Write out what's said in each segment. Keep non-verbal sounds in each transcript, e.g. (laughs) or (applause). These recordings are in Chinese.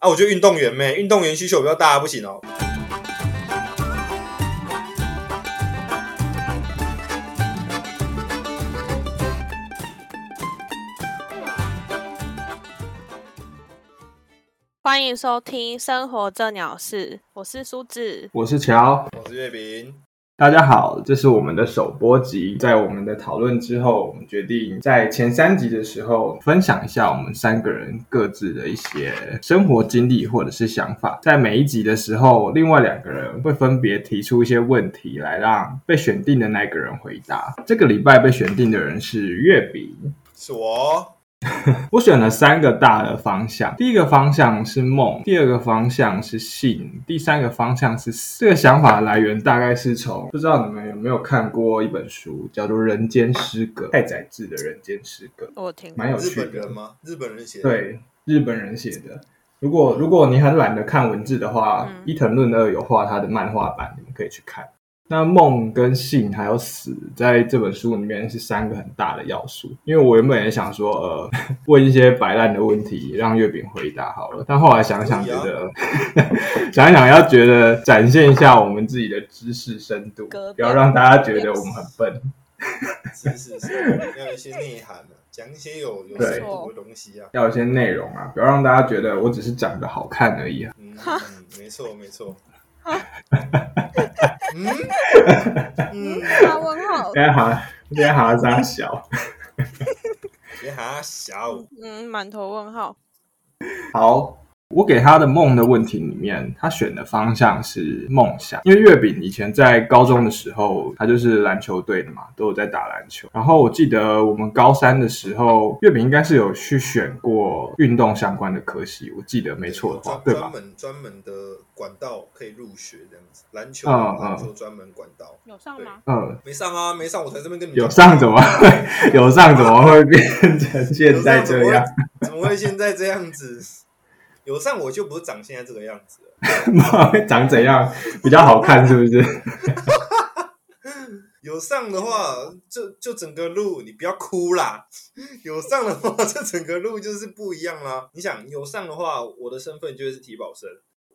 啊，我觉得运动员咩，运动员需求比较大，不行哦。欢迎收听《生活这鸟事》，我是苏子。我是乔，我是月饼，大家好，这是我们的首播集。在我们的讨论之后，我们决定在前三集的时候分享一下我们三个人各自的一些生活经历或者是想法。在每一集的时候，另外两个人会分别提出一些问题来让被选定的那个人回答。这个礼拜被选定的人是月饼。是我。(laughs) 我选了三个大的方向，第一个方向是梦，第二个方向是性，第三个方向是死。这个想法的来源大概是从不知道你们有没有看过一本书，叫做《人间失格》，太宰治的《人间失格》，我听蛮有趣的。本人吗？日本人写的。，对，日本人写的。如果如果你很懒得看文字的话，嗯伊藤润二有画他的漫画版，你们可以去看。那梦跟性还有死，在这本书里面是三个很大的要素。因为我原本也想说，呃，(laughs) 问一些摆烂的问题，让月饼回答好了。但后来想想，觉得、(laughs) 想一想要觉得展现一下我们自己的知识深度，不要让大家觉得我们很笨。(laughs) 是是是，要有一些内涵的，讲一些有有对深度的东西啊。要有一些内容啊，不要让大家觉得我只是长得好看而已啊。嗯，嗯没错没错。嗯嗯，大问号，现在好，现在好像小。别喊小，嗯，满头问号。好，我给他的梦的问题里面，他选的方向是梦想。因为月饼以前在高中的时候，他就是篮球队的嘛，都有在打篮球。然后我记得我们高三的时候，月饼应该是有去选过运动相关的科系，我记得没错的话，对吧？专门专门的管道可以入学这样子，篮球篮球专门管道有上吗？嗯，没上啊，没上，我才这边跟你有上怎么会 (laughs) 有上怎么会变成现在这样？怎么会现在这样子？有上我就不是长现在这个样子了。会 (laughs) 长怎样比较好看？是不是？(laughs) 有上的话，就就整个路你不要哭啦。有上的话，这整个路就是不一样啦。你想有上的话，我的身份就会是体保生。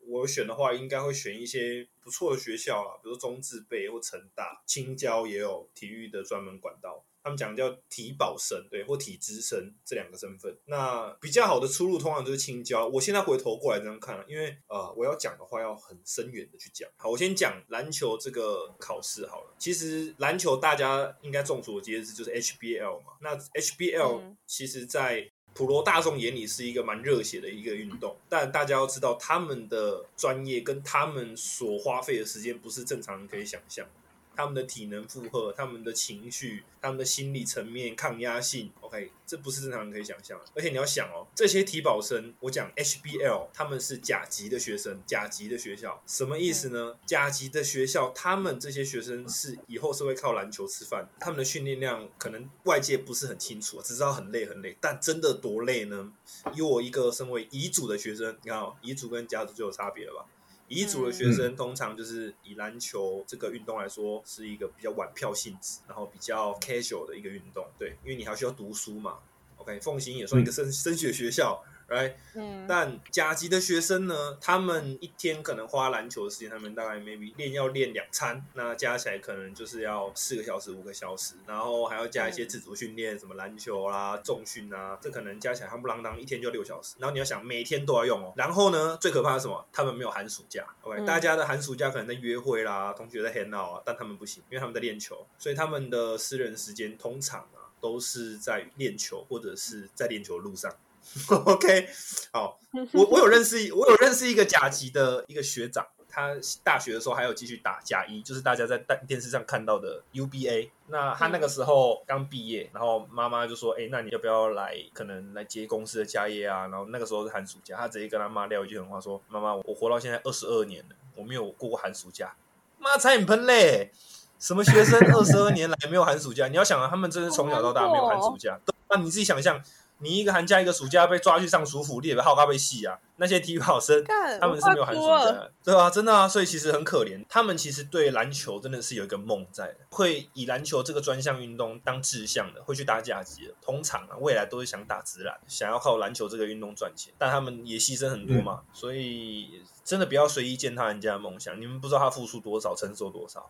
我选的话，应该会选一些不错的学校啦，比如说中字辈或成大、青交也有体育的专门管道。他们讲叫体保生，对，或体资生这两个身份。那比较好的出路通常就是青椒。我现在回头过来这样看了，因为呃，我要讲的话要很深远的去讲。好，我先讲篮球这个考试好了。其实篮球大家应该众所皆知，就是 HBL 嘛。那 HBL 嗯其实在普罗大众眼里是一个蛮热血的一个运动，但大家要知道，他们的专业跟他们所花费的时间不是正常人可以想象的。他们的体能负荷、他们的情绪、他们的心理层面、抗压性，OK，这不是正常人可以想象的。而且你要想哦，这些体保生，我讲 HBL，他们是甲级的学生，甲级的学校，什么意思呢？甲级的学校，他们这些学生是以后是会靠篮球吃饭，他们的训练量可能外界不是很清楚，只知道很累很累，但真的多累呢？以我一个身为乙组的学生，你看哦，乙组跟甲组就有差别了吧？乙组的学生通常就是以篮球这个运动来说，是一个比较玩票性质，然后比较 casual 的一个运动。对，因为你还需要读书嘛。OK，凤行也算一个升升学学校，right？嗯，但甲级的学生呢，他们一天可能花篮球的时间，他们大概 maybe 练要练两餐，那加起来可能就是要四个小时、五个小时，然后还要加一些自主训练，什么篮球啦、重训啊，这可能加起来夯不啷当一天就六小时。然后你要想每天都要用哦。然后呢，最可怕的是什么？他们没有寒暑假。OK，、嗯大家的寒暑假可能在约会啦，同学在 hang out 啊，但他们不行，因为他们在练球，所以他们的私人时间通常啊都是在练球或者是在练球的路上。(laughs) OK，好，我我有 (laughs) 认识，我有认识一个甲级的一个学长，他大学的时候还有继续打甲一，就是大家在电电视上看到的 UBA。那他那个时候刚毕业，然后妈妈就说：“哎、那你要不要来？可能来接公司的家业啊？”然后那个时候是寒暑假，他直接跟他妈撂一句狠话说：“妈妈，我活到现在二十二年了，我没有过过寒暑假。”妈，差点喷嘞！什么学生二十二年来没有寒暑假？你要想啊，他们真是从小到大没有寒暑假。那、你自己想象，你一个寒假一个暑假被抓去上暑府，你也好咖被戏啊。那些体育考生他们是没有寒暑假的，对啊，真的啊，所以其实很可怜。他们其实对篮球真的是有一个梦在的，会以篮球这个专项运动当志向的，会去打甲级的。通常啊，未来都是想打直篮，想要靠篮球这个运动赚钱，但他们也牺牲很多嘛，所以真的不要随意践踏人家的梦想。你们不知道他付出多少，承受多少。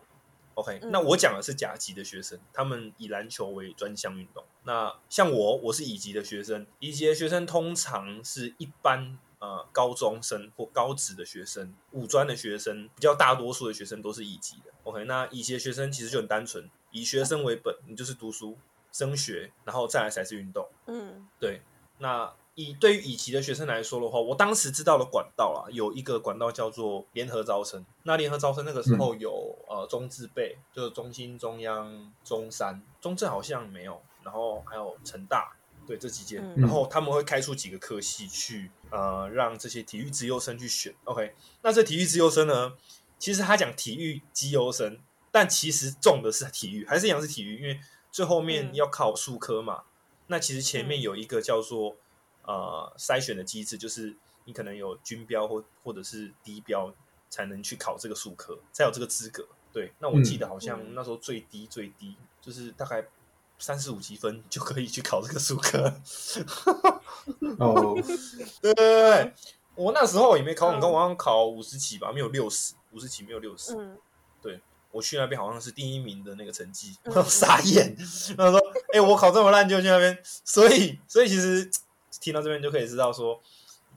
OK，、嗯那我讲的是甲级的学生，他们以篮球为专项运动。那像我，我是乙级的学生，乙级的学生通常是一般呃高中生或高职的学生，五专的学生，比较大多数的学生都是乙级的。OK，那乙级的学生其实就很单纯，以学生为本，你就是读书、升学，然后再来才是运动。嗯对，那以对于乙级的学生来说的话，我当时知道的管道啊，有一个管道叫做联合招生。那联合招生那个时候有、呃中字辈，就是中心、中央、中山、中正好像没有，然后还有成大，对这几间，嗯然后他们会开出几个科系去呃让这些体育资优生去选。OK，那这体育资优生呢，其实他讲体育基优生，但其实重的是体育，还是一样是体育，因为最后面嗯要考数科嘛。那其实前面嗯有一个叫做呃筛选的机制，就是你可能有均标或或者是低标才能去考这个数科，才有这个资格。对，那我记得好像嗯那时候最低最低就是大概三十五积分就可以去考这个数科。(laughs) 哦，对对对对，我那时候也没考很高，嗯我好像考五十几吧，没有六十，五十几没有六十。嗯我去那边好像是第一名的那个成绩，嗯我 (laughs) 傻眼。他说：“哎、我考这么烂就去那边。”所以，所以其实听到这边就可以知道说，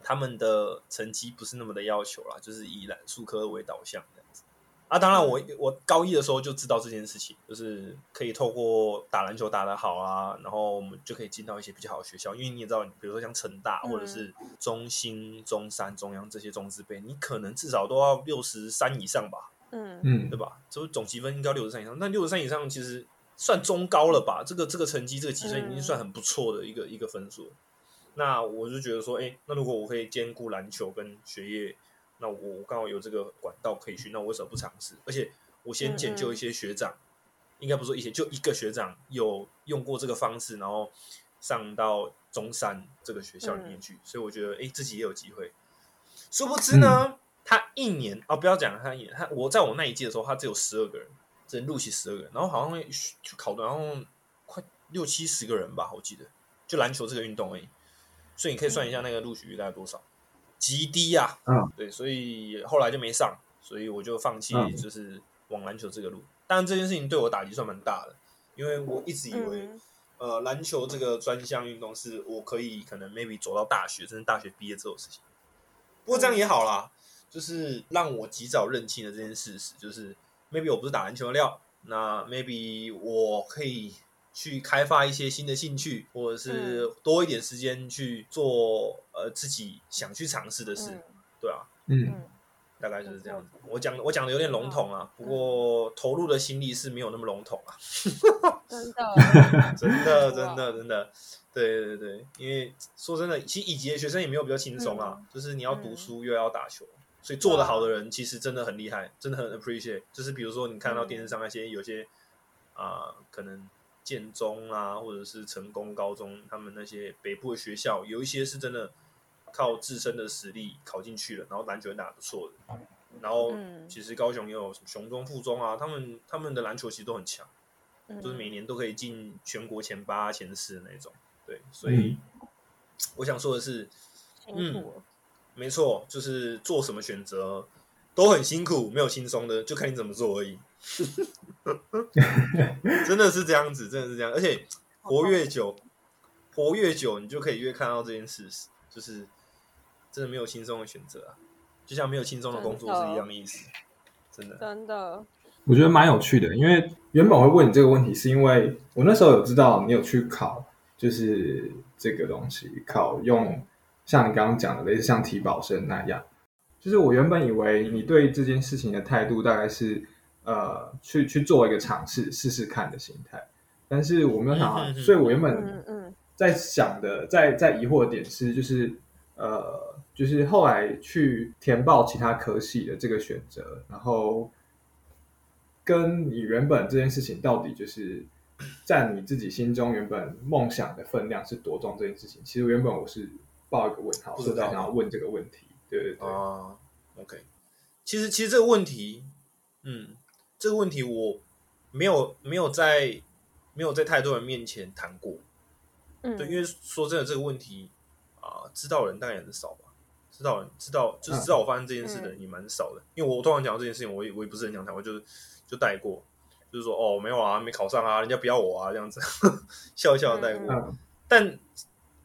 他们的成绩不是那么的要求啦，就是以篮数科为导向这样子。啊，当然我，我高一的时候就知道这件事情，就是可以透过打篮球打得好啊，然后我们就可以进到一些比较好的学校。因为你也知道，比如说像成大嗯或者是中兴、中山、中央这些中资辈，你可能至少都要六十三以上吧。嗯嗯对吧？这总积分应该六十三以上，那六十三以上其实算中高了吧？这个这个成绩，这个积分已经算很不错的一个、一个分数了。那我就觉得说，哎、那如果我可以兼顾篮球跟学业，那我我刚好有这个管道可以去，那我为什么不尝试？而且我先研究一些学长，应该不是说一些，就一个学长有用过这个方式，然后上到中山这个学校里面去，所以我觉得，哎、自己也有机会。殊不知呢，他一年啊，不要讲他一年，他我在我那一届的时候，他只有十二个人，只录取十二个人，然后好像去考的，然后快六七十个人吧，我记得，就篮球这个运动而已。所以你可以算一下那个录取率大概多少，极低呀、嗯，对，所以后来就没上，所以我就放弃，嗯就是往篮球这个路。当然这件事情对我打击算蛮大的，因为我一直以为。嗯呃，篮球这个专项运动是我可以可能 maybe 走到大学，甚至大学毕业之后的事情。不过这样也好啦，就是让我及早认清了这件事实，就是 maybe 我不是打篮球的料，那 maybe 我可以去开发一些新的兴趣，或者是多一点时间去做呃自己想去尝试的事，嗯。对啊，嗯。嗯。大概就是这样子。我讲我讲的有点笼统啊，不过投入的心力是没有那么笼统啊。(laughs) 真的，(laughs) 真的，真的，真的，对对对，因为说真的，其实乙级的学生也没有比较轻松啊，就是你要读书又要打球，所以做得好的人其实真的很厉害，真的很 appreciate。就是比如说你看到电视上那些有些啊、可能建中啊，或者是成功高中，他们那些北部的学校，有一些是真的靠自身的实力考进去了，然后篮球也打得不错的。然后嗯其实高雄也有什么雄中、附中啊，他们他们的篮球其实都很强。嗯就是每年都可以进全国前八、前四的那种。对，所以我想说的是，辛苦，没错，就是做什么选择都很辛苦，没有轻松的，就看你怎么做而已。(laughs) 真的是这样子，真的是这样，而且活越久，活越久，你就可以越看到这件事实，就是真的没有轻松的选择啊，就像没有轻松的工作是一样的意思，真的。真的，我觉得蛮有趣的，因为原本会问你这个问题，是因为我那时候有知道你有去考，就是这个东西，考用像你刚刚讲的类似像体保生那样。就是我原本以为你对这件事情的态度大概是呃去去做一个尝试试试看的心态，但是我没有想到，所以我原本在想的，在在疑惑的点是，就是呃，就是后来去填报其他科系的这个选择，然后跟你原本这件事情到底就是占你自己心中原本梦想的分量是多重这件事情，其实原本我是抱一个问号，不知道所以才想要问这个问题。对对对，啊，OK，其实其实这个问题，嗯，这个问题我没有没有在没有在太多人面前谈过，嗯，对，因为说真的，这个问题啊、知道的人当然也很少吧。知道人知道就是知道我发生这件事的人也蛮少的，因为我通常讲到这件事情，我也我也不是很想谈，我就是就带过，就是说哦没有啊，没考上啊，人家不要我啊这样子，(laughs) 笑一笑带过。嗯但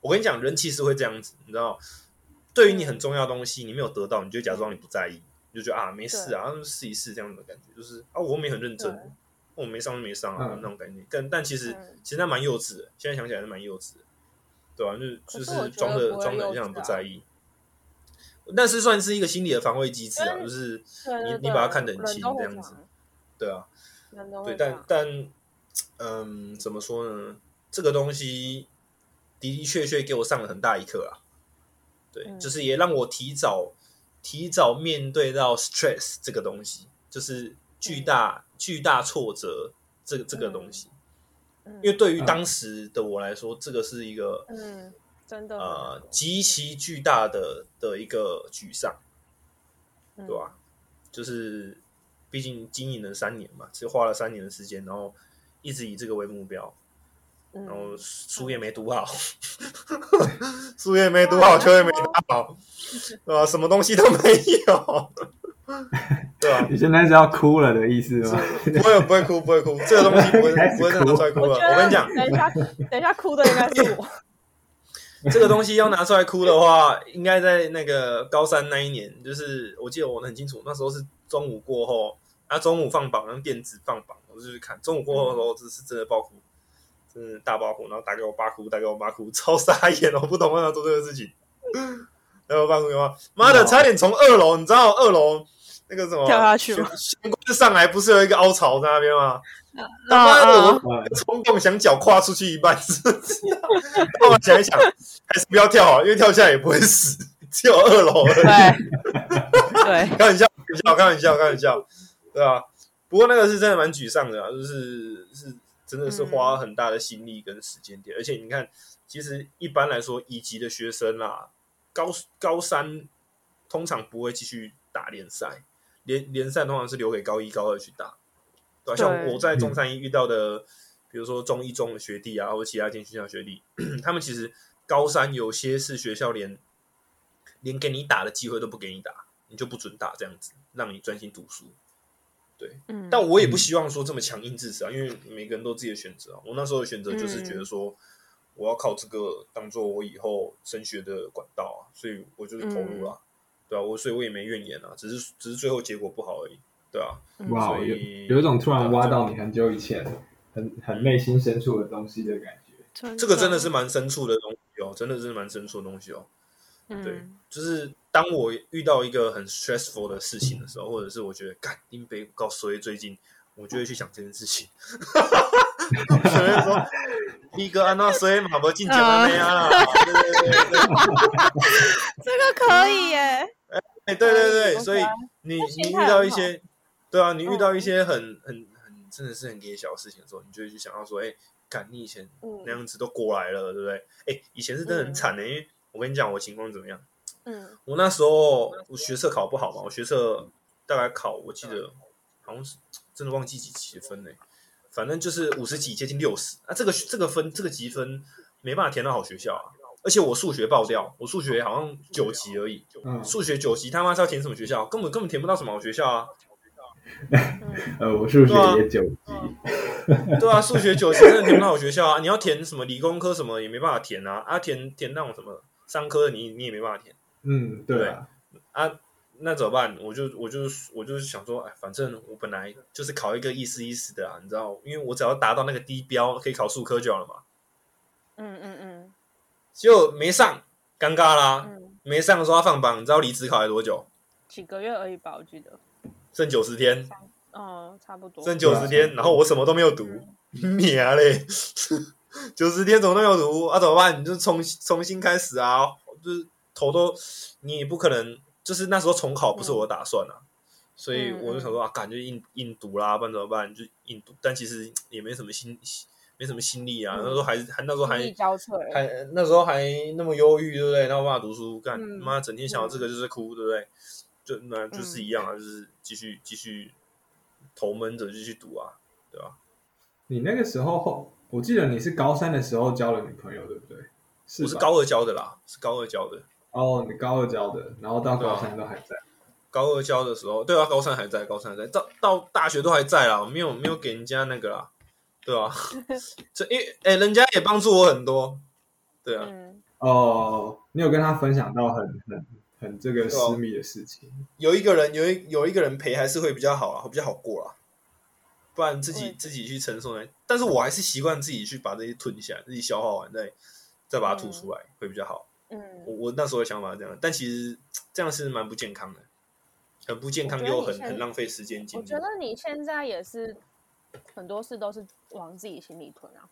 我跟你讲，人其实会这样子，你知道，对于你很重要的东西，你没有得到，你就假装你不在意，你就觉得啊没事啊，试一试这样子的感觉，就是啊我又没很认真，我没上就没上啊、嗯那种感觉。但但其实、嗯其实那蛮幼稚的，现在想起来是蛮幼稚的，对吧、就是可就是装的装的很像不在意。但是算是一个心理的防卫机制啊，就是你你把它看得很轻这样子样，对啊，对，但但嗯，怎么说呢？这个东西的的确确给我上了很大一课啊。对，嗯就是也让我提早提早面对到 stress 这个东西，就是巨大、巨大挫折这个这个东西。嗯。因为对于当时的我来说，这个是一个嗯，真的。呃极其巨大的的一个沮丧，对对吧、就是毕竟经营了三年嘛，只花了三年的时间，然后一直以这个为目标，嗯，然后书也没读好，(laughs) 书也没读好，球也没打好，对吧？什么东西都没有，(laughs) 对吧？你现在是要哭了的意思吗？不会不会哭，不会哭，这个东西不会 (laughs) 不会再拿出来哭了。我跟你讲，等一下，等一下哭的应该是我。这个东西要拿出来哭的话，应该在那个高三那一年，就是我记得我很清楚，那时候是中午过后，啊，中午放榜，用电子放榜，我就去看。中午过后的时候，这是真的爆哭，真的大爆哭，然后打给我爸哭，打给我妈哭，超傻眼，我不懂为什么要做这个事情。然后我爸哭妈，妈的，差点从二楼，你知道二楼那个什么跳下去吗玄玄关上来，不是有一个凹槽在那边吗？他妈的，冲动想脚跨出去一半，是不是？(laughs) 后来想一想，还是不要跳啊，因为跳下来也不会死，只有二楼而已。对 (laughs) 对，开玩笑，开玩笑，开玩笑，开玩笑，对啊。不过那个是真的蛮沮丧的啊，就是是真的是花很大的心力跟时间点，而且你看，其实一般来说，乙级的学生啦，高高三通常不会继续打联赛，联联赛通常是留给高一高二去打，对吧、像我在中山一遇到的，比如说中一中的学弟啊，或者其他进学校学弟，(clears throat) 他们其实高三有些是学校连连给你打的机会都不给你打，你就不准打这样子，让你专心读书。嗯，但我也不希望说这么强硬支持啊，因为每个人都有自己的选择啊。我那时候的选择就是觉得说，我要靠这个当做我以后升学的管道啊，所以我就是投入了，对啊，我所以我也没怨言啊，只是只是最后结果不好而已，对啊，嗯。哇，有有一种突然挖到你很久以前很很内心深处的东西的感觉。这个真的。是蛮深处的东西哦，真的是蛮深处的东西哦。对嗯，就是当我遇到一个很 stressful 的事情的时候，或者是我觉得干林北告所以最近，我就会去想这件事情。我就会说，一哥安娜所以马博进讲了没啊？这个可以耶，哎，对对对所以你你遇到一些，对啊，你遇到一嗯些很很很真的是很给小的事情的时候，你就会去想到说，哎，干你以前嗯那样子都过来了，对不对？哎，以前是真的很惨的，因为我跟你讲我情况怎么样。嗯我那时候我学测考不好嘛，我学测大概考，我记得好像是真的忘记几几分呢、反正就是五十几，接近六十啊。这个这个分这个积分没办法填到好学校啊，而且我数学爆掉，我数学好像九级而已，嗯，数学九级他妈是要填什么学校？根本根本填不到什么好学校啊！(laughs) 嗯呃，我数学九级，对啊，数学九级真的填不到好学校啊！你要填什么理工科什么也没办法填啊，啊填填那种什么商科的你你也没办法填。嗯，对啊，啊，那怎么办？我就我就我就是想说，哎，反正我本来就是考一个意思意思的啊，你知道，因为我只要达到那个低标，可以考数科就好了嘛。嗯嗯嗯结果没上，尴尬啦。嗯，没上的时候要放榜，你知道离职考还多久？几个月而已吧，我记得，剩九十天，哦，差不多，剩九十天，然后我什么都没有读，(laughs) 你啊嘞，九十天怎么都没有读啊？怎么办？你就重重新开始啊，就是头都你也不可能，就是那时候重考不是我的打算啊，所以我就想说啊，感觉硬硬读啦，不然怎么办？就硬读，但其实也没什么心没什么心力啊，那时候还还那时候还。还那时候还那么忧郁，对不对？然后没办法读书，干嗯妈整天想到这个就是哭，对不对？就那就是一样啊，就是继续继续头闷着继续读啊，对吧？你那个时候，我记得你是高三的时候交了女朋友，对不对？是吧我是高二交的啦，是高二交的。哦，你高二交的，然后到高三都还在。高二教的时候，对啊，高三还在，高三还在，到到大学都还在啦，没有没有给人家那个啦，对啊，(laughs) 这因为哎、人家也帮助我很多，对啊，嗯，哦，你有跟他分享到很很很这个私密的事情。有一个人有一有一个人陪还是会比较好啊，比较好过啦，不然自己嗯自己去承受呢。但是我还是习惯自己去把这些吞下来，自己消化完再再把它吐出来，会比较好。我嗯，我我那时候的想法是这样，但其实这样是蛮不健康的，很不健康又很很浪费时间精力我觉。得你现在也是很多事都是往自己心里吞啊。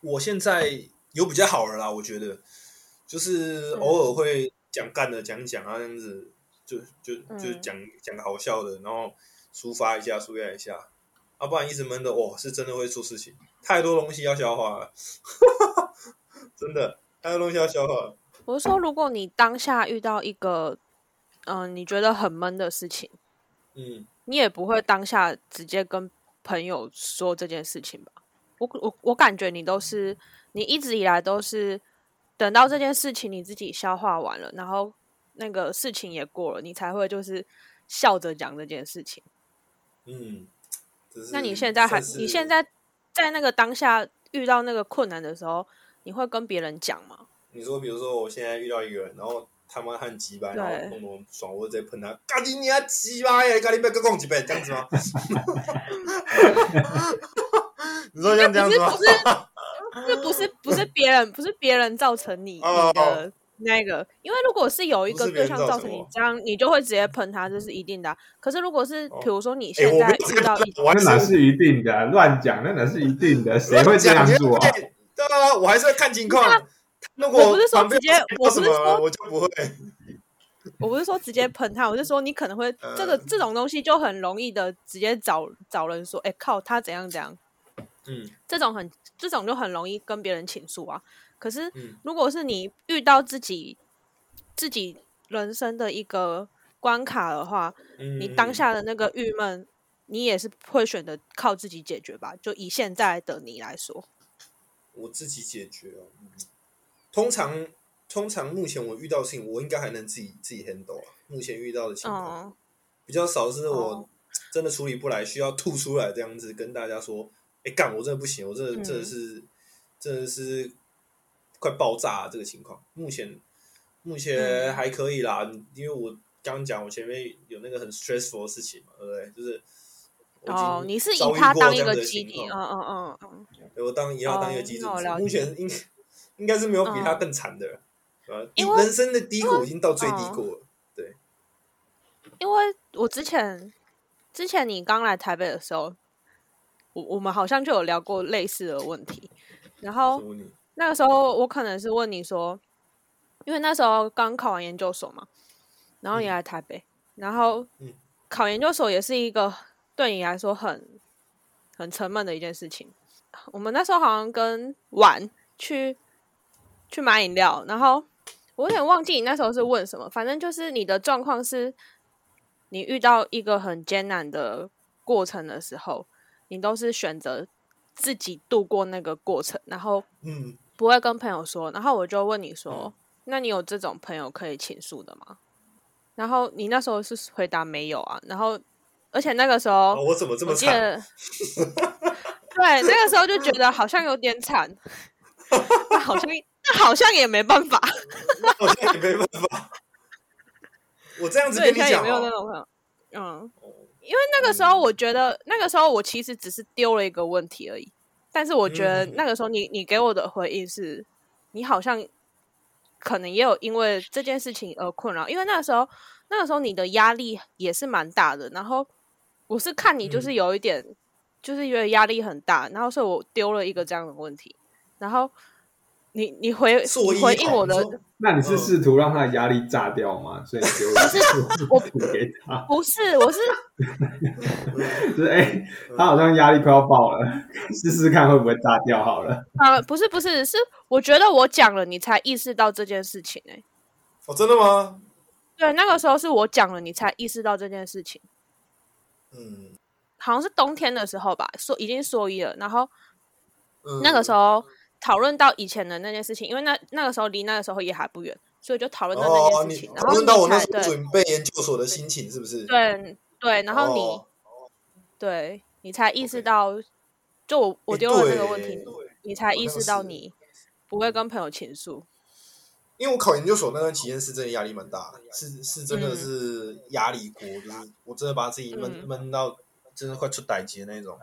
我现在有比较好了啦，我觉得就是嗯偶尔会讲干的讲讲啊，这样子就就嗯就讲讲个好笑的，然后抒发一下，抒发一下，啊，不然一直闷的，哦，是真的会出事情，太多东西要消化了，(laughs) 真的太多东西要消化了。我是说，如果你当下遇到一个，嗯、你觉得很闷的事情，嗯，你也不会当下直接跟朋友说这件事情吧？我我我感觉你都是，你一直以来都是等到这件事情你自己消化完了，然后那个事情也过了，你才会就是笑着讲这件事情。嗯，那你现在还，你现在在那个当下遇到那个困难的时候，你会跟别人讲吗？你说，比如说我现在遇到一个人，然后他妈很鸡巴，然后对弄得我爽，我直接喷他，赶紧你啊鸡巴呀，赶紧别跟讲几遍，这样子吗？(laughs) 你说像这样子吗？不是这不是不是别人，不是别人造成你的那个，因为如果是有一个对象造造成你这样，你就会直接喷他，这是一定的啊、可是如果是哦比如说你哎，现在遇到一，那哪是一定的？乱讲，那哪是一定的？(laughs) 谁会这样做啊？对 (laughs) 对啊，我还是会看情况。如果我不是说直接我不是，说我就不会。(laughs) 我不是说直接喷他，我是说你可能会这个呃这种东西就很容易的直接找找人说，哎、靠，他怎样怎样，嗯这种很这种就很容易跟别人倾诉啊。可是嗯如果是你遇到自己自己人生的一个关卡的话，嗯，你当下的那个郁闷，你也是会选择靠自己解决吧？就以现在的你来说，我自己解决哦。嗯通常通常目前我遇到的事情，我应该还能自己自己 handle 啊。目前遇到的情况。嗯，比较少是我哦真的处理不来，需要吐出来这样子跟大家说，哎、干，我真的不行，我真的、嗯真的是真的是快爆炸、啊、这个情况。目前目前嗯还可以啦，因为我刚刚讲我前面有那个很 stressful 的事情嘛，对不对？就是哦，你是以他当一过这样的个基底，情况嗯嗯嗯嗯，我当也要当一个哦基准值，那我了解目前应应该是没有比他嗯。更惨的。了，对吧？因人生的低谷已经到最低嗯谷了，对。因为我之前之前你刚来台北的时候，我我们好像就有聊过类似的问题，然后那个时候我可能是问你说，因为那时候刚考完研究所嘛，然后你嗯。来台北，然后嗯。考研究所也是一个对你来说很很沉闷的一件事情。我们那时候好像跟婉去去买饮料，然后我有点忘记你那时候是问什么，反正就是你的状况是，你遇到一个很艰难的过程的时候，你都是选择自己度过那个过程，然后嗯，不会跟朋友说。然后我就问你说：“那你有这种朋友可以倾诉的吗？”然后你那时候是回答没有啊。然后而且那个时候、哦我怎么这么惨？得，对，那个时候就觉得好像有点惨，(laughs) 但好像但好像也没办法，好像也没办法。我这样子对，跟你讲、没有那哦，种嗯。因为那个时候，我觉得那个时候我其实只是丢了一个问题而已，但是我觉得嗯那个时候你你给我的回应是，你好像可能也有因为这件事情而困扰，因为那个时候那个时候你的压力也是蛮大的，然后我是看你就是嗯。有一点，就是因为压力很大，然后所以我丢了一个这样的问题，然后你你回你回应我的 (laughs) 那你是试图让他的压力炸掉吗？所以你就我补给他，不是，我是 (laughs) 就是哎、他好像压力快要爆了，试试看会不会炸掉好了。啊，不是不是，是我觉得我讲了，你才意识到这件事情、欸。哦，真的吗？对，那个时候是我讲了，你才意识到这件事情。嗯好像是冬天的时候吧，说已经说一了，然后嗯，那个时候讨论到以前的那件事情，因为那那个时候离那个时候也还不远，所以就讨论到哦，那件事情。你然后问到我那准备研究所的心情是不是？对对，然后你、哦对你才意识到，就我我丢了这个问题，你才意识到你不会跟朋友倾诉。因为我考研究所那段期间是真的压力蛮大的，是是真的嗯是压力锅，就是我真的把自己闷嗯闷到真的快出歹疾的那种。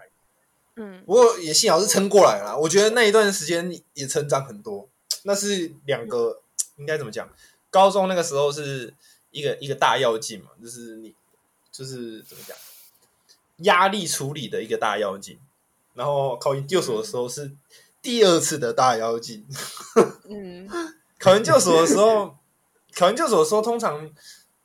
嗯不过也幸好是撑过来了啦，我觉得那一段时间也成长很多。那是两个应该怎么讲？高中那个时候是一个一个大要进嘛，就是你就是怎么讲，压力处理的一个大要进。然后考研究所的时候是第二次的大妖精。嗯 (laughs) 考研究所的时候，考研究所的时候，通常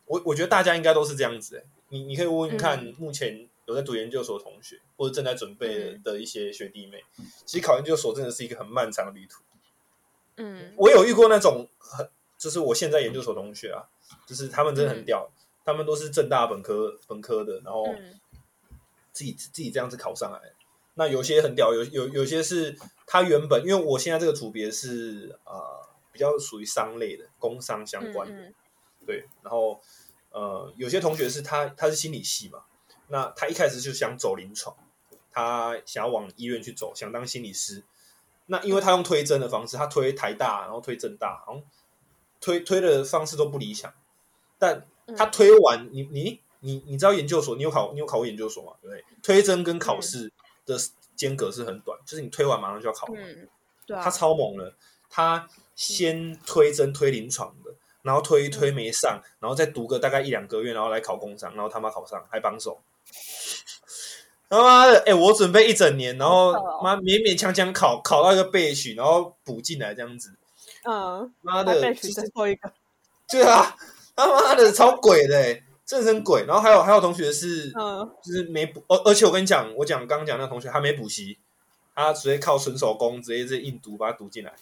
我我觉得大家应该都是这样子、欸。你你可以问问看，目前有在读研究所的同学，或者正在准备的一些学弟妹，其实考研究所真的是一个很漫长的旅途。嗯我有遇过那种很，就是我现在研究所同学啊，就是他们真的很屌，他们都是正大本科本科的，然后嗯自己自己这样子考上来的。那有些很屌，有有有些是他原本，因为我现在这个组别是呃比较属于商类的，工商相关的，嗯对。然后呃有些同学是他他是心理系嘛，那他一开始就想走临床，他想要往医院去走，想当心理师。那因为他用推甄的方式，他推台大，然后推正大，然后推推的方式都不理想。但他推完，你你你你知道研究所，你有考你有考过研究所吗？对不对？推甄跟考试的间隔是很短，就是你推完马上就要考嘛。嗯，对啊他，超猛了，他先推甄推临床的，然后推一嗯推没上，然后再读个大概一两个月，然后来考工商，然后他妈考上还帮手。(laughs) 他妈的，哎、我准备一整年，然后妈勉勉强强考考到一个备取，然后补进来这样子。嗯，妈的，最后一个，(laughs) 对啊，他妈的超鬼的、欸，真的是鬼。然后还有还有同学是，嗯就是没补，而而且我跟你讲，我讲刚刚讲那个同学他没补习，他直接靠纯手工直接是硬读把它读进来，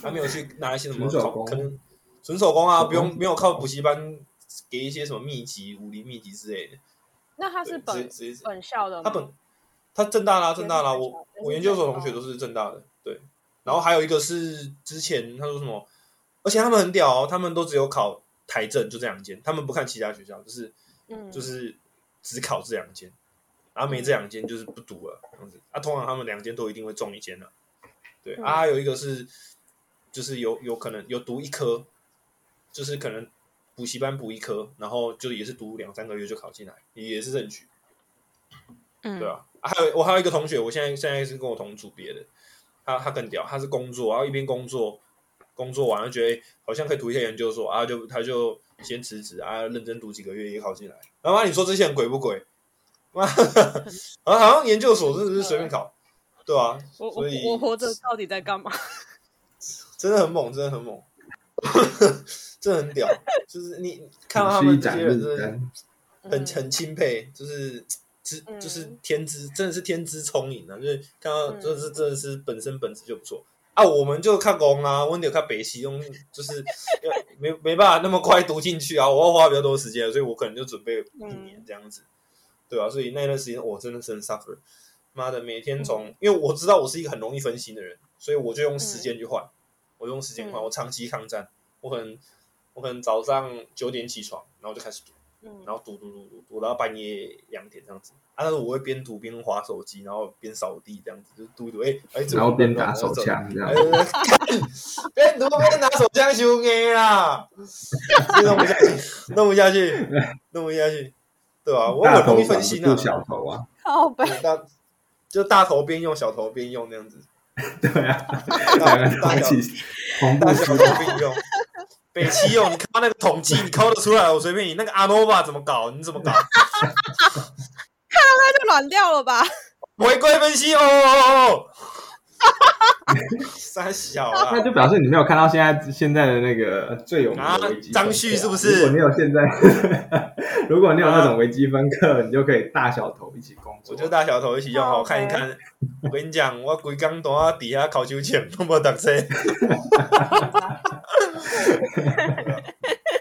他没有去拿一些什么考可能纯手工啊，不用没有靠补习班给一些什么秘籍、武林秘籍之类的。那他是本本校的吗？他本他正大啦，正大啦，我我研究所同学都是正大的，对。然后还有一个是之前他说什么，而且他们很屌哦，他们都只有考台政就这两间，他们不看其他学校，就是嗯就是只考这两间，然后没这两间就是不读了这样子。啊，通常他们两间都一定会中一间的，对。嗯啊，还有一个是就是有有可能有读一科，就是可能补习班补一科，然后就也是读两三个月就考进来，也是正取。嗯对啊，啊还有我还有一个同学，我现在现在是跟我同组别的，他他更屌，他是工作，然后一边工作，工作完了觉得、欸好像可以读一下研究所啊，就他就先辞职啊，认真读几个月也考进来。然后妈，你说这些人鬼不鬼？啊，好像研究所真的是随便考，对啊，我我我活着到底在干嘛？(laughs) 真的很猛，真的很猛，(laughs) 真的很屌。就是你看到他们这些人真的，很嗯很钦佩，就是知嗯就是天资，真的是天资聪颖啊！就是看到嗯就是真的是本身本质就不错啊。我们就看工啊，温迪看北西用，就是要没没办法那么快读进去啊，我要花比较多时间，所以我可能就准备一年这样子，对吧、所以那段时间我真的是很 suffer。妈的，每天从，因为我知道我是一个很容易分心的人，所以我就用时间去换，我用时间换，嗯我长期抗战，我可能我可能早上九点起床，然后就开始读。嗯。然后读读读读读到半夜两点这样子。啊，但是我会边读边划手机，然后边扫地这样子，就是读一读，哎、哎，这然后边打手，枪这样边读边打手枪修硬啦，弄不下去，弄不下去，弄不下去，对吧、我大头很容易反分心啊，小头啊，靠背，对大就大头边用，小头边用那样子，(laughs) 对啊，大 (laughs) 两个大小一起同步使用头并用。北七用，你看那个统计，(laughs) 你抠得出来，我随便你。那个阿诺巴怎么搞？你怎么搞？看到那就软掉了吧？回归分析哦哦哦哦，(laughs) 三小那，就表示你没有看到现在现在的那个最有名啊的张旭是不是如果你有现在，(laughs) 如果你有那种微积分课，你就可以大小头一起工作。我就大小头一起用，好看一看。我跟你讲，我规工都在底下考秋千，那么等车，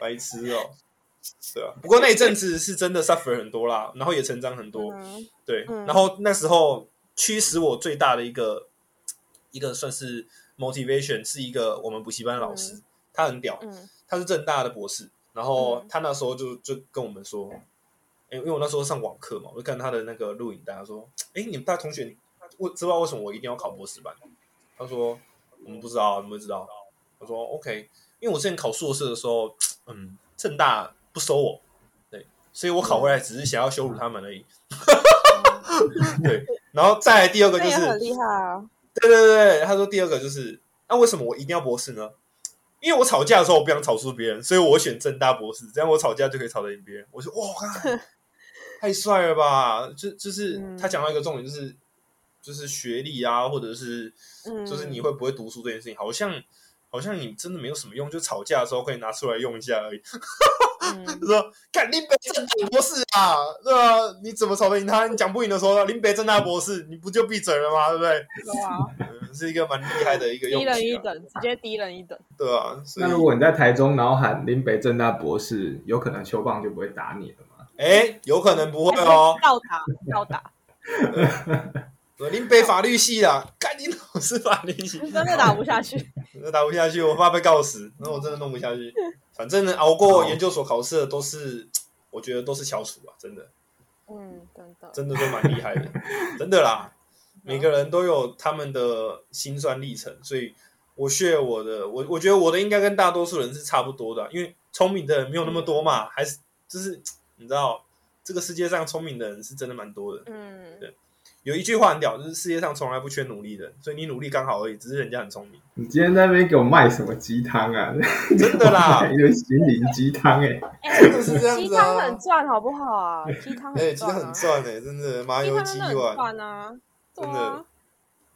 白痴哦。是啊，不过那一阵子是真的 suffer 很多啦，然后也成长很多。嗯对，嗯然后那时候驱使我最大的一个一个算是 motivation 是一个我们补习班的老师，他很屌，嗯他是正大的博士，然后嗯他那时候就就跟我们说，诶因为我那时候上网课嘛，我就看他的那个录影带，他说，哎，你们大同学，我知道为什么我一定要考博士班？他说我们不知道，你们不知道？我说 OK，因为我之前考硕士的时候，嗯，正大不收我，对，所以我考回来只是想要羞辱他们而已。(laughs) 对，然后再来第二个就是很厉害啊！对对对，他说第二个就是，那为什么我一定要博士呢？因为我吵架的时候我不想吵输别人，所以我选正大博士，这样我吵架就可以吵得赢别人。我说哇，(laughs) 太帅了吧！就就是嗯他讲到一个重点，就是就是学历啊，或者是嗯，就是你会不会读书这件事情，好像好像你真的没有什么用，就吵架的时候可以拿出来用一下而已。(laughs) 说看林北正大博士啊，对吧？你怎么吵得赢他？你讲不赢的时候，林北正大博士，你不就闭嘴了吗？对不对？对啊，嗯，是一个蛮厉害的一个用词、啊，人一等，直接低人一等。对啊、所以那如果你在台中，然后喊林北正大博士，有可能球棒就不会打你了嘛？哎，有可能不会哦。倒打倒打，对林北法律系啦，干你老师法律系，(laughs) 真的打不下去。真的打不下去，我怕被告死，那我真的弄不下去。反正能，熬过研究所考试的都是，(tsk) 我觉得都是翘楚啊，真的，嗯，真的。真的都蛮厉害的，(laughs) 真的啦。每个人都有他们的辛酸历程，所以我 share 我的，我我觉得我的应该跟大多数人是差不多的啊、因为聪明的人没有那么多嘛，还是就是你知道，这个世界上聪明的人是真的蛮多的。嗯，有一句话很屌，就是世界上从来不缺努力的人，所以你努力刚好而已，只是人家很聪明，你今天在那边给我卖什么鸡汤啊？真的啦，(laughs) 一个心灵鸡汤哎！哎真的是这样子鸡汤很啊。赚，好不好啊？鸡汤哎、鸡汤很赚哎、真的麻油鸡鸡汤真的很。赚啊，真的啊，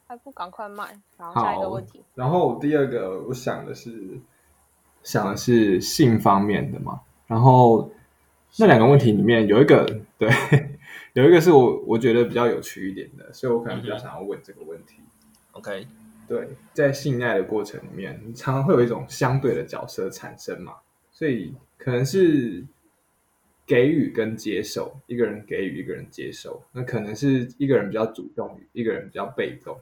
还不赶快卖？然后下一个问题，然后第二个我想的是想的是性方面的嘛，然后那两个问题里面有一个对，有一个是我我觉得比较有趣一点的，所以我可能比较想要问这个问题。OK，对，在性爱的过程里面，你常常会有一种相对的角色产生嘛，所以可能是给予跟接受，一个人给予，一个人接受，那可能是一个人比较主动，一个人比较被动，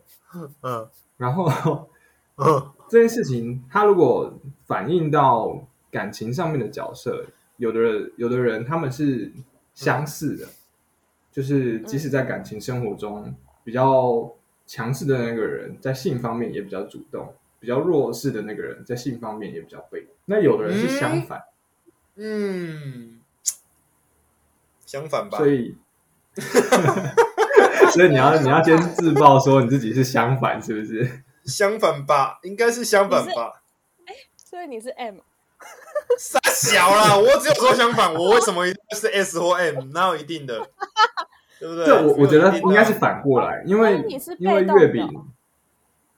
嗯。然后嗯。(laughs) 这件事情，它如果反映到感情上面的角色，有的人有的人他们是相似的，就是即使在感情生活中比较强势的那个人，在性方面也比较主动；比较弱势的那个人，在性方面也比较被动。那有的人是相反，嗯，相反吧所。以 (laughs) 所以你要你要先自曝说你自己是相反，是不是？相反吧，应该是相反吧。哎所以你是 M，傻小啦，我只有说相反，我为什么一定是 S 或 M？哪有一定的？(laughs) 对不对？这我我觉得应该是反过来，因为因为月饼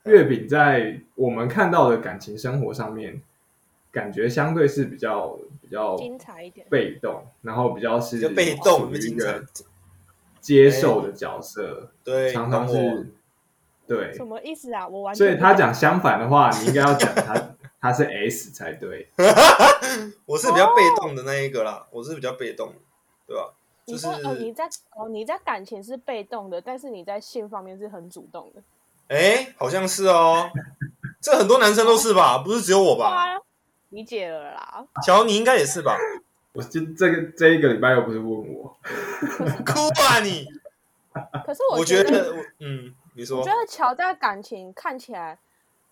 月饼在我们看到的感情生活上面，感觉相对是比较比较精彩一点。被动，然后比较是比较被动一个接受的角色，对，常常是对什，么意思啊？我完全所以他讲相反的话，你应该要讲他他是 S 才对。(laughs) 我是比较被动的那一个啦，我是比较被动，对吧？就是你说哦，你在哦你在感情是被动的，但是你在性方面是很主动的。哎，好像是哦，这很多男生都是吧？不是只有我吧？啊，理解了啦。乔，你应该也是吧？我这这个这一个礼拜又不是问我，(laughs) 哭吧你！可是我觉觉得，嗯，你说我觉得乔在感情看起来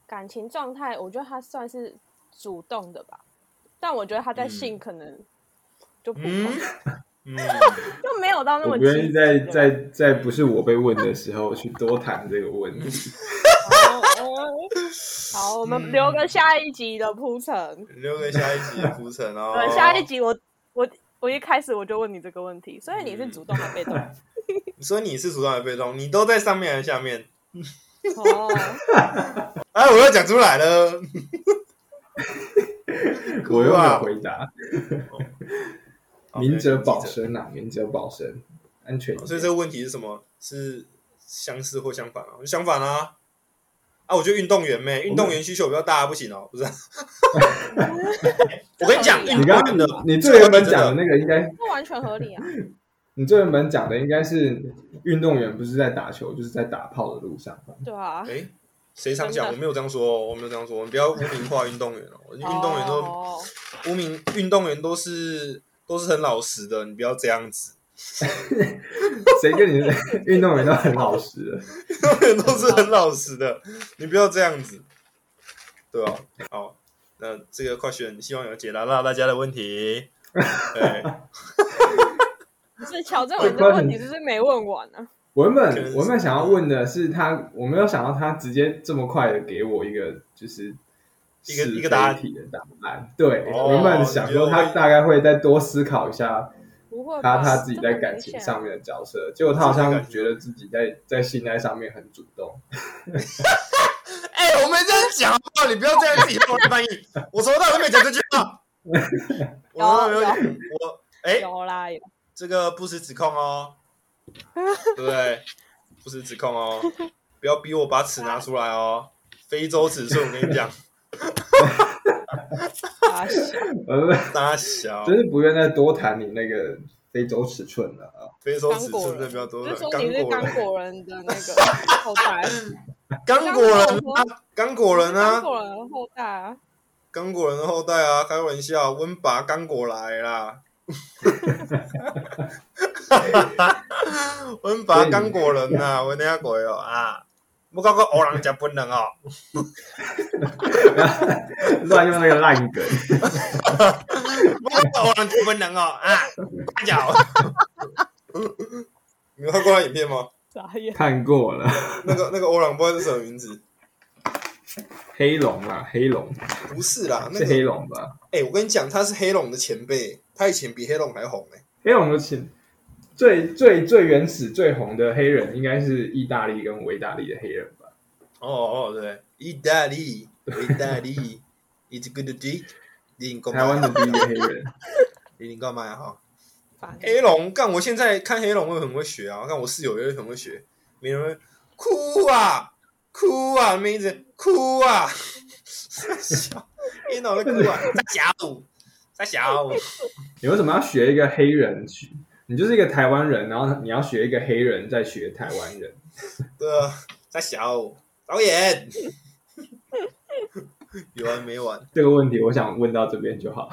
感情状态，我觉得他算是主动的吧，但我觉得他在性嗯可能就普通，嗯嗯，(laughs) 就没有到那么我不愿意在在在不是我被问的时候去多谈这个问题。好我们嗯留个下一集的铺陈。留个下一集的铺陈 (laughs) 哦。对，下一集我我我一开始我就问你这个问题，所以你是主动还被动？(laughs) 你说你是主动还是被动？你都在上面还是下面？哦，(laughs) 哎，我又讲出来了。(laughs) 我又没有回答。(laughs) 明哲保。身啊，明哲保身，安全。所以这个问题是什么？是相似或相反啊？相反啊！啊，我觉得运动员妹，运动员需求比较大，不行哦，不是啊？我跟你讲，你刚动员的刚你最原本讲的那个应该，那完全合理啊。你这原本讲的应该是运动员不是在打球，就是在打炮的路上吧。对啊，哎，谁常讲？我没有这样说哦，我没有这样说，你不要污名化运动员哦。运动员都哦污名，运动员都是都是很老实的，你不要这样子。(laughs) 谁跟你运动员都很老实的？运动员都是很老实的，你不要这样子，对吧？好，那这个 question 希望有解答到大家的问题。对，(laughs) 所以乔正文这个问题是不是没问完呢、我原本我原本想要问的是他，我没有想到他直接这么快的给我一个就是一个是一个答案非题的答案。对，哦我原本想说他大概会再多思考一下他他自己在感情上面的角色，结果他好像觉得自己在在性爱上面很主动。(laughs) 哎、我没这样讲话？你不要这样自己帮我翻译。我从头到尾都没讲这句话。(laughs) 我从头到尾没有我哎、有啦有，这个不实指控哦，对 (laughs) 不对？不实指控哦，不要逼我把尺拿出来哦。非洲尺寸，我跟你讲，大小呃，大小真是不愿再多谈你那个非洲尺寸了啊。非洲尺寸真的比较多就。是说刚你是刚果人，的那个 (laughs) 后代，刚果人啊，刚果人刚啊，果人的后代啊，刚果人的后代啊，开玩笑，温拔刚果来啦。温拔刚果人呐、啊，我听过哦啊，我讲过黑人食本人哦，乱用那个烂梗，我讲过黑人食本人哦啊，快脚。你有看过那影片吗？傻眼。看过了，那个那个欧朗不知道是什么名字，黑龙啦，黑龙不是啦，那是黑个龙吧？哎、我跟你讲，他是黑龙的前辈，他以前比黑龙还红呢、黑龙的前最最最原始最红的黑人应该是意大利跟维大利的黑人吧？哦哦，对，意大利，维大利，It's good to eat。你干嘛？台湾的第一个黑人，(laughs) 你干嘛呀？哈，黑龙，干！我现在看黑龙，我很会学啊。看我室友也很会学，没人会哭啊，哭啊，没一直哭啊，(laughs) 笑，一脑袋哭啊，在小舞，在小舞。(laughs) 你为什么要学一个黑人去？你就是一个台湾人，然后你要学一个黑人，再学台湾人。(laughs) 对啊，在小舞，导演，(laughs) 有完没完？这个问题我想问到这边就好。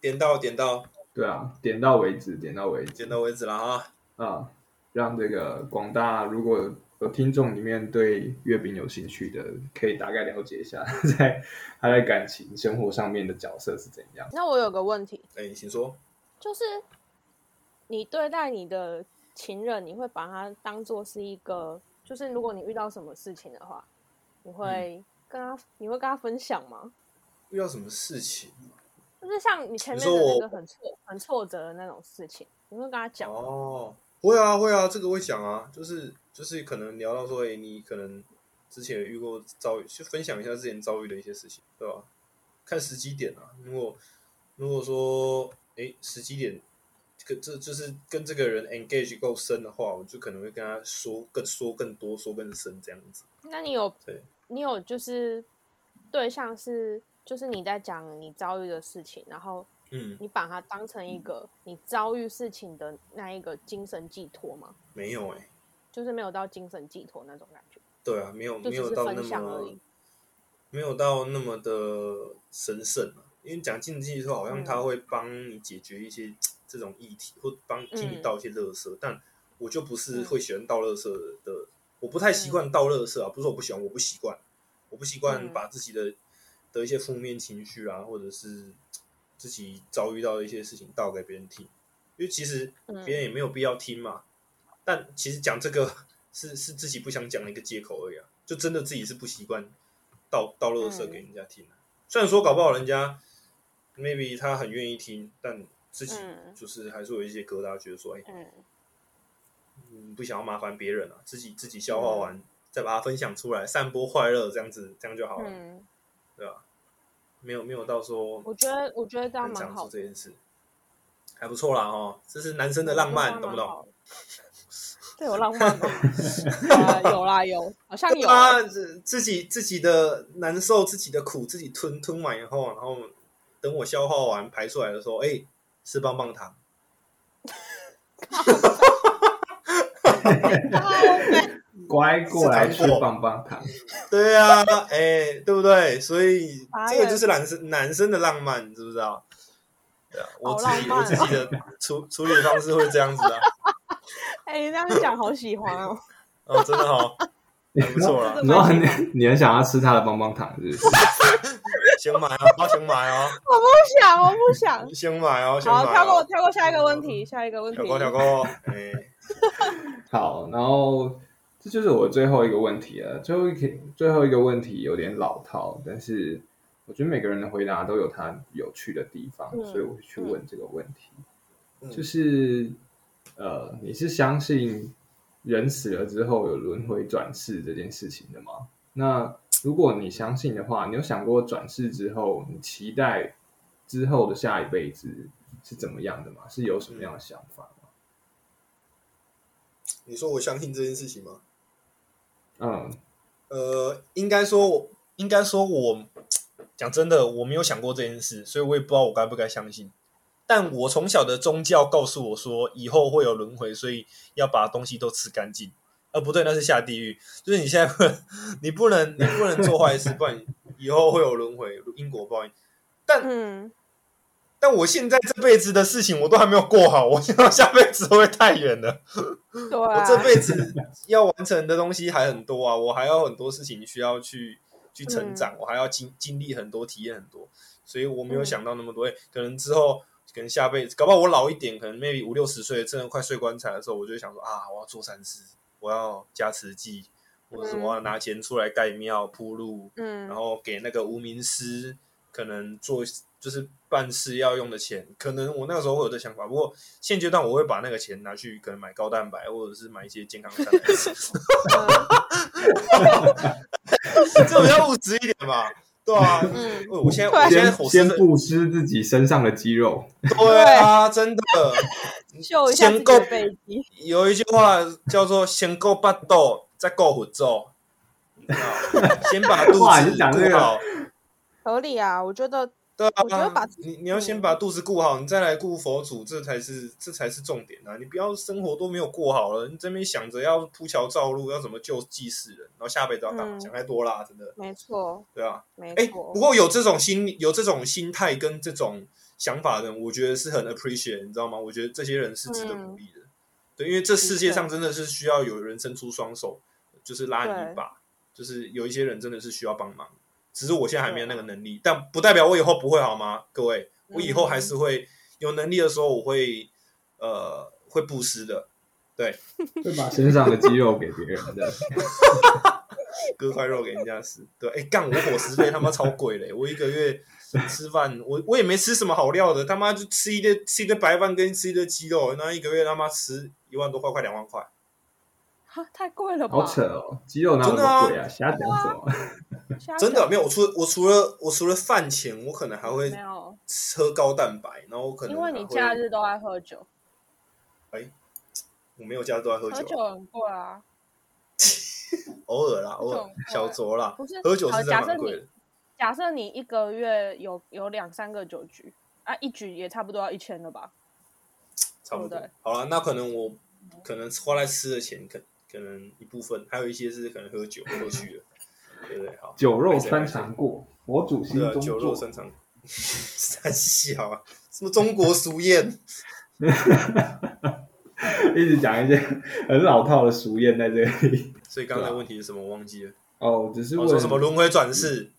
点到点到对啊，点到为止，点到为止点到为止了啊！啊，让这个广大如果有听众里面对月饼有兴趣的，可以大概了解一下，(laughs) 在他在感情生活上面的角色是怎样。那我有个问题，哎，请说。就是你对待你的情人，你会把他当做是一个，就是如果你遇到什么事情的话，你会跟他，你会跟他分享吗？遇到什么事情？就是像你前面的那个很挫、很挫折的那种事情，你会跟他讲吗？哦，会啊会啊，这个会讲啊，就是就是可能聊到说，哎、你可能之前遇过遭遇，去分享一下之前遭遇的一些事情，对吧？看时机点啊，如果如果说，哎、时机点，这个这就是跟这个人 engage 够深的话，我就可能会跟他说更说更多，说更深这样子。那你有对你有就是对象是就是你在讲你遭遇的事情，然后嗯，你把它当成一个你遭遇事情的那一个精神寄托吗？没有哎、就是没有到精神寄托那种感觉，对啊，没有没有到那么。没有到那么的神圣啊，因为讲竞技的时候，好像嗯他会帮你解决一些这种议题，或帮替你嗯倒一些垃圾。但我就不是嗯会喜欢倒垃圾的，我不太习惯倒垃圾啊。不是我不喜欢，我不习惯，我不习惯嗯把自己的的一些负面情绪啊，或者是自己遭遇到的一些事情倒给别人听，因为其实嗯。别人也没有必要听嘛。但其实讲这个是是自己不想讲的一个借口而已啊，就真的自己是不习惯倒倒乐色给人家听、啊。虽然说搞不好人家 maybe 他很愿意听，但自己嗯。就是还是有一些疙瘩，觉得说，哎、嗯。嗯，不想要麻烦别人啊，自己自己消化完、再把它分享出来，散播快乐，这样子这样就好了，嗯，对吧？没有没有到说我觉得我觉得这样蛮好这件事，还不错啦哦，这是男生的浪漫，懂不懂？？这有浪漫 (laughs) 有啦有，好像有。啊，自自己自己的难受，自己的苦，自己吞吞完以后，然后等我消化完排出来的时候，哎，吃棒棒糖，(laughs) (laughs) 乖过来吃棒棒糖。对啊，哎，对不对？所以这个就是男生男生的浪漫，你知不知道？对啊，我自己我自己的处 (laughs) 处理方式会这样子啊，哎，你这样讲好喜欢哦。(laughs) 哦，真的哦，还不错了，你说你你很想要吃他的棒棒糖，是不是？(laughs) 先买哦，好先买哦，我不想，我不想。先买哦，先好，跳过哦，跳过下一个问题，下一个问题。跳过跳过，哎，好，然后这就是我最后一个问题了。最后一个最后一个问题有点老套，但是我觉得每个人的回答都有他有趣的地方，嗯所以我会去问这个问题。嗯就是呃，你是相信人死了之后有轮回转世这件事情的吗？那如果你相信的话，你有想过转世之后，你期待之后的下一辈子是怎么样的吗？是有什么样的想法吗？你说我相信这件事情吗？嗯呃，应该说我，应该说我讲真的，我没有想过这件事，所以我也不知道我该不该相信。但我从小的宗教告诉我说，以后会有轮回，所以要把东西都吃干净。呃，不对，那是下地狱。就是你现在不能，你不能，你不能做坏事，不然以后会有轮回，因果 (laughs) 报应。但嗯，但我现在这辈子的事情我都还没有过好，我 (laughs) 想到下辈子会太远了。(laughs) 对啊。我这辈子要完成的东西还很多啊，我还有很多事情需要去去成长，嗯我还要经经历很多，体验很多，所以我没有想到那么多。诶可能之后，可能下辈子，搞不好我老一点，可能 maybe 五六十岁，真的快睡棺材的时候，我就想说啊，我要做善事，我要加持记，或者我要拿钱出来盖庙铺路，嗯，然后给那个无名师可能做就是办事要用的钱，可能我那个时候会有这想法。不过现阶段我会把那个钱拿去可能买高蛋白，或者是买一些健康餐 (laughs) 这比较务实一点吧。对啊，嗯我现在 (laughs) 我现在先先布施自己身上的肌肉，对啊，真的 (laughs) 秀一下自己的背肌。有一句话叫做“先够巴豆，再够虎咒”，啊先把肚子讲好。合理啊，我觉得对啊，我觉得把你你要先把肚子顾好，你再来顾佛祖，这才是这才是重点啊！你不要生活都没有过好了，你这边想着要铺桥造路，要怎么救济世人，然后下辈子要干嘛？嗯想太多啦，真的，没错，对啊。哎，没错。不过有这种心有这种心态跟这种想法的人，我觉得是很 appreciate，你知道吗？我觉得这些人是值得嗯鼓励的。对，因为这世界上真的是需要有人伸出双手，就是拉你一把，就是有一些人真的是需要帮忙。只是我现在还没有那个能力，但不代表我以后不会好吗？各位，我以后还是会有能力的时候，我会呃会布施的，对 (laughs) 会把身上的肌肉给别人的。(laughs) (laughs) 割块肉给人家吃。对，哎，干我伙食费他妈超贵嘞！我一个月吃饭，我我也没吃什么好料的，他妈就吃一堆吃一堆白饭跟吃一堆鸡肉，然后一个月他妈吃一万多块，快两万块。哈太贵了吧？好扯哦，鸡肉哪有那么贵啊？瞎讲什么？瞎真的讲没有，我除了我除了我除了饭前，我可能还会没有，喝高蛋白，然后我可能因为你假日都爱喝酒，哎我没有假日都爱喝酒啊，喝酒很贵啊。(laughs) 偶尔啦，偶尔小酌啦不是，喝酒是真的好假设你蛮贵的。假设你一个月有有两三个酒局啊，一局也差不多要一千了吧？差不多对不对。好了，那可能我可能花在吃的钱，可可能一部分，还有一些是可能喝酒过去了，对不对？好，酒肉穿肠过，我主心中酒肉坐。深藏，三小啊，什么中国俗谚？(laughs) 一直讲一些很老套的俗谚在这里。所以刚才问题是什么？我忘记了。哦，只是我问说什么轮回转世？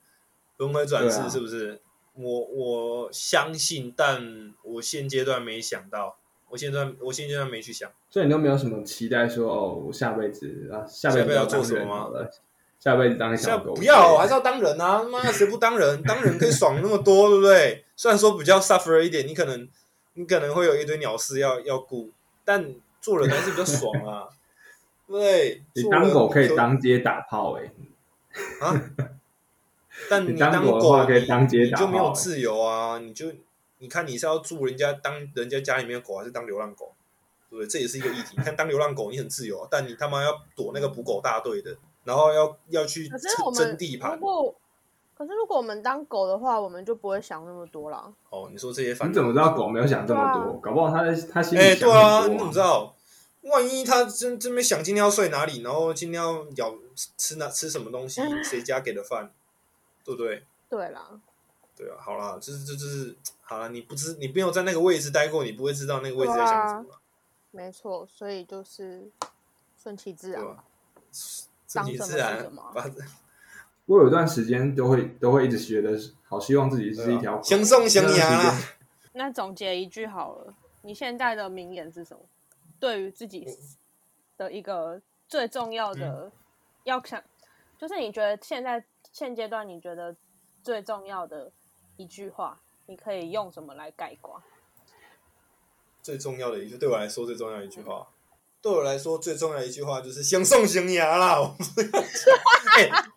轮回转世是不是？我我相信，但我现阶段没想到，我现在我现阶段没去想。所以你都没有什么期待说哦，我下辈子啊，下辈子要做什么吗？下辈子当小狗？不要，还是要当人啊！妈，谁不当人？(laughs) 当人可以爽那么多，对不对？虽然说比较 suffer 一点，你可能你可能会有一堆鸟事要要顾，但做人还是比较爽啊。(laughs) 对，你当狗可以当街打炮哎、啊，(laughs) 但你你当狗的话可以你当街打你就没有自由啊！你就你看你是要住人家当人家家里面的狗，还是当流浪狗？对不对？这也是一个议题。你看当流浪狗你很自由啊，但你他妈要躲那个捕狗大队的，然后要要去可是我争们地盘。果可是如果我们当狗的话，我们就不会想那么多了。哦，你说这些反你怎么知道狗没有想这么多？搞不好它在它心里哎、想对啊，你怎么知道？万一他真真没想今天要睡哪里，然后今天要咬吃哪吃什么东西，谁家给的饭，对不对？对啦，对啊，好啦，就是这就是好了，你不知你没有在那个位置待过，你不会知道那个位置在想什么啦，没错，所以就是顺其自然吧吧。？顺其自然当什么是什么我有一段时间都会都会一直觉得，好希望自己是一条狗。相送相牙那段时啦。(laughs) 那总结一句好了，你现在的名言是什么？对于自己的一个最重要的，要想，就是你觉得现在现阶段你觉得最重要的一句话，你可以用什么来概括？最重要的一句，对我来说最重要的一句话，对我来说最重要的一句话就是行送行牙啦。(laughs) 我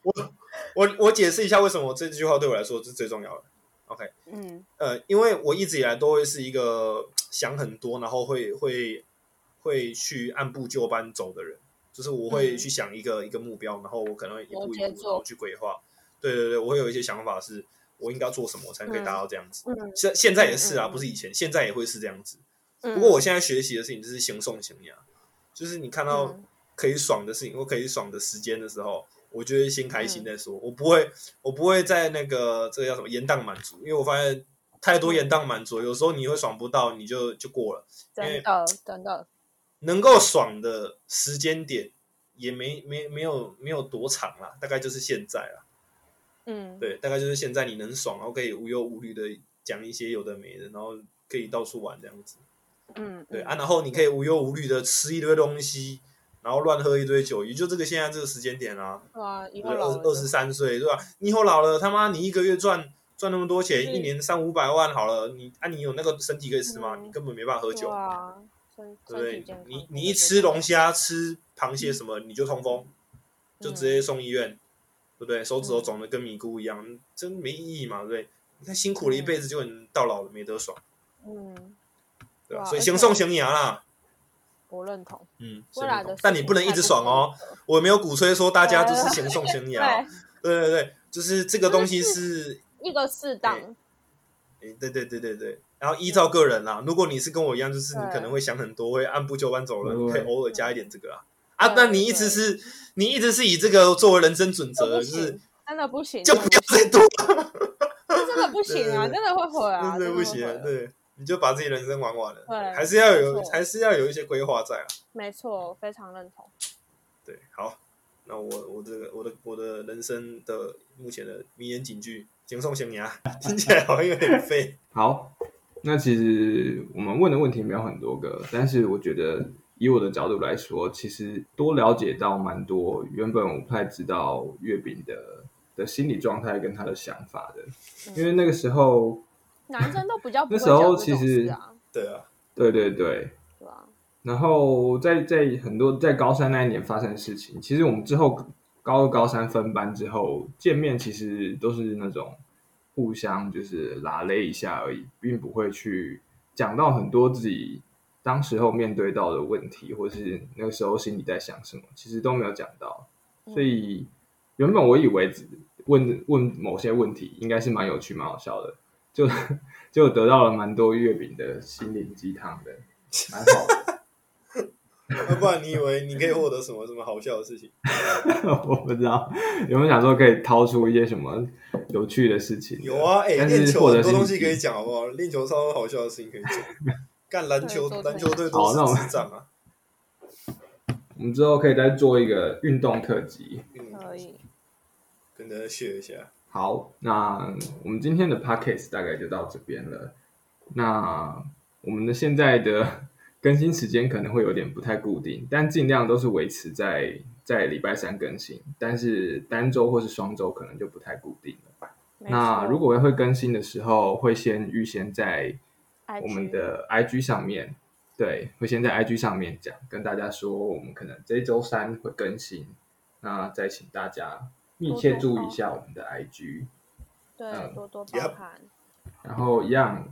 我我我解释一下为什么这句话对我来说是最重要的。OK，嗯呃，因为我一直以来都会是一个想很多，然后会会会去按部就班走的人，就是我会嗯去想一个、一个目标，然后我可能会一步一步然后去规划。对对对，我会有一些想法，是我应该做什么，我才能可以达到这样子。嗯现现在也是啊，不是以前，现在也会是这样子。嗯，不过我现在学习的事情就是行送行牙，就是你看到嗯可以爽的事情或可以爽的时间的时候，我就会先开嗯心再说。我不会，我不会在那个这个叫什么延宕满足，因为我发现太多延宕满足，有时候你会爽不到，你就就过了。因为真的真的，能够爽的时间点也没没没有没有多长啦，大概就是现在啦。嗯，对，大概就是现在你能爽，然后可以无忧无虑的讲一些有的没的，然后可以到处玩这样子。嗯，嗯对啊，然后你可以无忧无虑的吃一堆东西，然后乱喝一堆酒，也就这个现在这个时间点啊，对啊，以后二老二十三岁对吧？你以后老了，他妈你一个月赚赚那么多钱，一年三五百万好了，你啊你有那个身体可以吃吗？嗯你根本没办法喝酒，啊，对不对？你你一吃龙虾、吃螃蟹什么，你就痛风，就直接送医院，对不对？手指头肿的跟米糊一样，真没意义嘛，对不对？你看辛苦了一辈子，就你到老了没得爽，嗯，对吧？所以行送行牙啦，我认同。嗯，未来的但你不能一直爽哦。我没有鼓吹说大家就是行送行牙哦，(laughs) 对，对对对，就是这个东西是，一个适当，诶对对对对对，然后依照个人啦，如果你是跟我一样，就是你可能会想很多，会按部就班走人，你可以偶尔加一点这个啊。啊，对那你一直是，你一直是以这个作为人生准则，就是，真的不行，就不要再多了，(laughs) 真的不行啊，真的会毁啊，真的不行对，你就把自己人生玩完了，对还是要有还是要有一些规划在啊。没错，非常认同。对，好，那我我这个我的我的人生的目前的名言警句，行送行牙，(laughs) 听起来好像有点废。好，那其实我们问的问题没有很多个，但是我觉得以我的角度来说，其实多了解到蛮多原本我不太知道月饼的的心理状态跟他的想法的，嗯因为那个时候，男生都比较不会那时候其实对啊，对对对？然后在在很多在高三那一年发生的事情，其实我们之后高二高三分班之后见面，其实都是那种互相就是拉勒一下而已，并不会去讲到很多自己当时候面对到的问题，或是那个时候心里在想什么，其实都没有讲到。所以原本我以为问问某些问题应该是蛮有趣、蛮好笑的，就 (laughs) 就得到了蛮多月饼的心灵鸡汤的，蛮好的。(laughs) 要不然你以为你可以获得什么什么好笑的事情？(laughs) 我不知道有没有想说可以掏出一些什么有趣的事情？有啊，哎、但练球很多东西可以讲，好不好？练球超多好笑的事情可以讲。干篮球，对篮球队好那我们都是智障啊！我们之后可以再做一个运动特辑。嗯，可以，跟大家 share 一下。好，那我们今天的 podcast 大概就到这边了。那我们的现在的更新时间可能会有点不太固定，但尽量都是维持在在礼拜三更新，但是单周或是双周可能就不太固定了。没那如果会更新的时候，会先预先在我们的 IG 上面，对，会先在 IG 上面讲，跟大家说我们可能这周三会更新，那再请大家密切注意一下我们的 IG。对，嗯多多包涵。然后一样，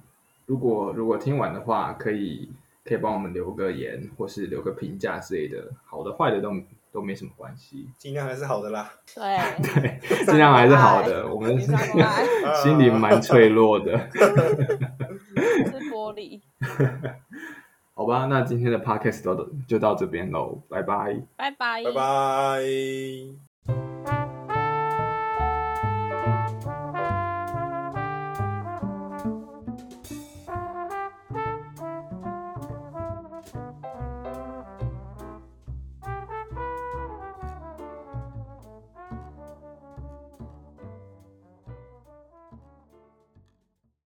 如果如果听完的话，可以可以帮我们留个言，或是留个评价之类的，好的坏的都都没什么关系，尽量还是好的啦。对，(laughs) 对，尽量还是好的。我们你上过来心灵蛮脆弱的，(laughs) (laughs) 是玻璃，好吧？那今天的 podcast 都就到这边喽，拜拜。拜拜，拜拜。